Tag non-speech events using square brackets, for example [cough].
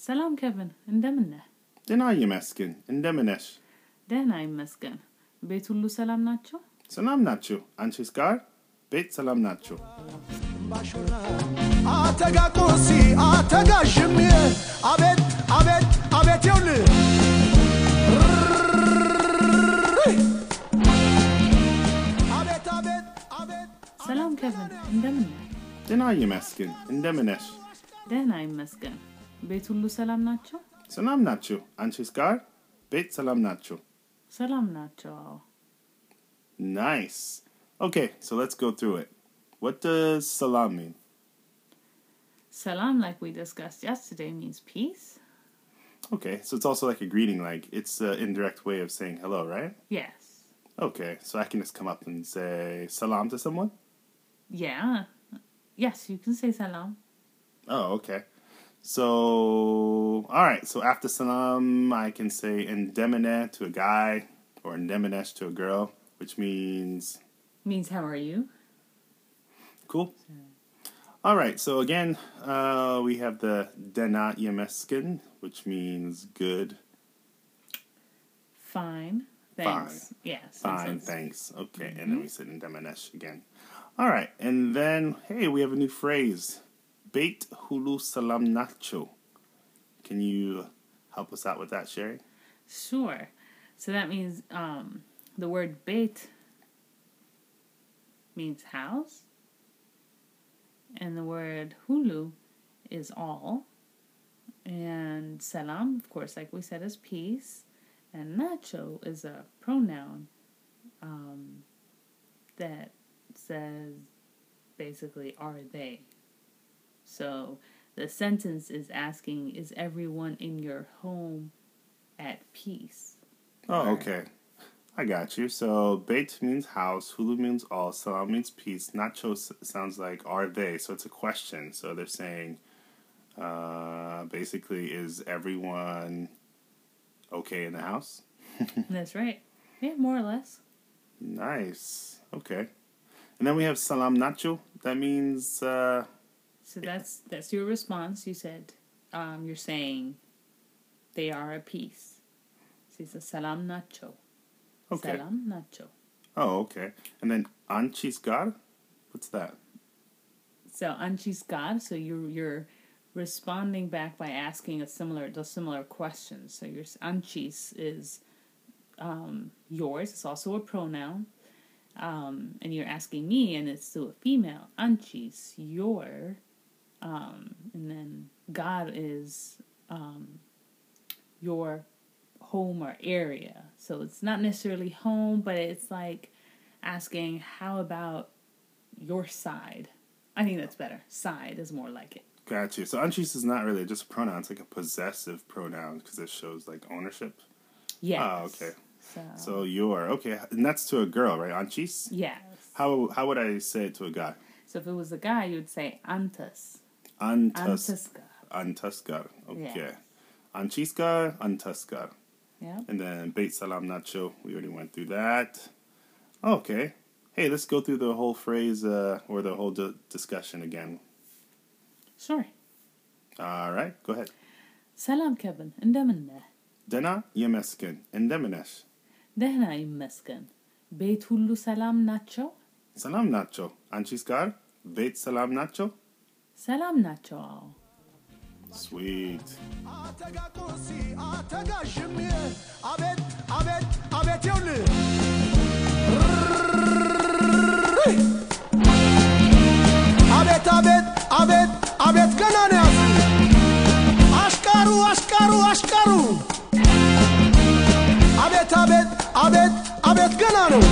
ሰላም ኬቪን፣ እንደምን ነህ? ደህና ይመስገን። እንደምን ነሽ? ደህና ይመስገን። ቤት ሁሉ ሰላም ናቸው? ሰላም ናችሁ? አንቺስ ጋር ቤት ሰላም ናችሁ? አተጋ ቁርሲ አተጋ ሽምዬ አቤት አቤት አቤት ይውል አቤት አቤት አቤት ሰላም ኬቪን፣ እንደምን ነህ? ደህና ይመስገን። እንደምን ነሽ? ደህና ይመስገን። ቤት ሁሉ ሰላም ናቸው? ሰላም ናችሁ? አንቺስ ጋር ቤት ሰላም ናችሁ? ሰላም ናቸው። አዎ። Nice. Okay, so let's go through it. What does salam mean? Salam, like we discussed yesterday, means peace. Okay, so it's also like a greeting, like it's an indirect way of saying hello, right? Yes. Okay, so I can just come up and say salam to someone? Yeah. Yes, you can say salam. Oh, okay. So, all right. So after salam, I can say endemine to a guy or endemonesh to a girl, which means Means how are you? cool. All right. So again, uh, we have the dena yemeskin, which means good, Fine. Thanks. Yes. and fine, thanks. Okay, and then we said endemonesh again. All right, and then hey, we have a new phrase, bait hulu salam nacho. Can you help us out with that, Chéri? Sure. So that means um, the word bait means house, and the word hulu is all, and salam, of course, like we said, is peace, and nacho is a pronoun um, that says basically, are they? So the sentence is asking, is everyone in your home at peace? Oh, okay. I got you. So bait means house, hulu means all, salam means peace. Nacho sounds like are they? So it's a question. So they're saying, uh, basically, is everyone okay in the house? [laughs] That's right. Yeah, more or less. Nice. Okay. And then we have salam nacho. That means uh, So that's that's your response. You said um, you're saying they are at peace. So it's a salam nacho. okay. Salam nacho. Oh, okay. And then anchisgar. What's that? So anchis God. So you're you're responding back by asking a similar the similar question. So your anchis is um, yours. It's also a pronoun. Um, and you're asking me, and it's still a female. Anchis, your. Um, and then God is um, your home or area. So it's not necessarily home, but it's like asking, how about your side? I think that's better. Side is more like it. Got you. So anchis is not really just a pronoun. It's like a possessive pronoun because it shows like ownership. Yes. Oh, okay. So, So your okay, and that's to a girl, right? Anchis. yes. How how would I say it to a guy? So if it was a guy, you would say antas. Antus- Antuscar. Okay. Yeah. Anchiscar, Antuscar. Yeah. And then Beit Salam Nacho. We already went through that. Okay. Hey, let's go through the whole phrase uh, or the whole d- discussion again. Sure. All right. Go ahead. Salam كابن اندمنا Dena يمسكن اندمنش Dena يمسكن Beit هلو Salam Nacho. Salam Nacho. أنشيسكار Beit Salam Nacho. ሰላም ናቸው። አዎ። Sweet. አተጋ ቁርሲ አተጋ ሽምዬ አቤት አቤት አቤት ይውል አቤት አቤት አቤት አቤት ገና ነው ያዙ አሽቃሩ አሽቃሩ አሽቃሩ አቤት አቤት አቤት አቤት ገና ነው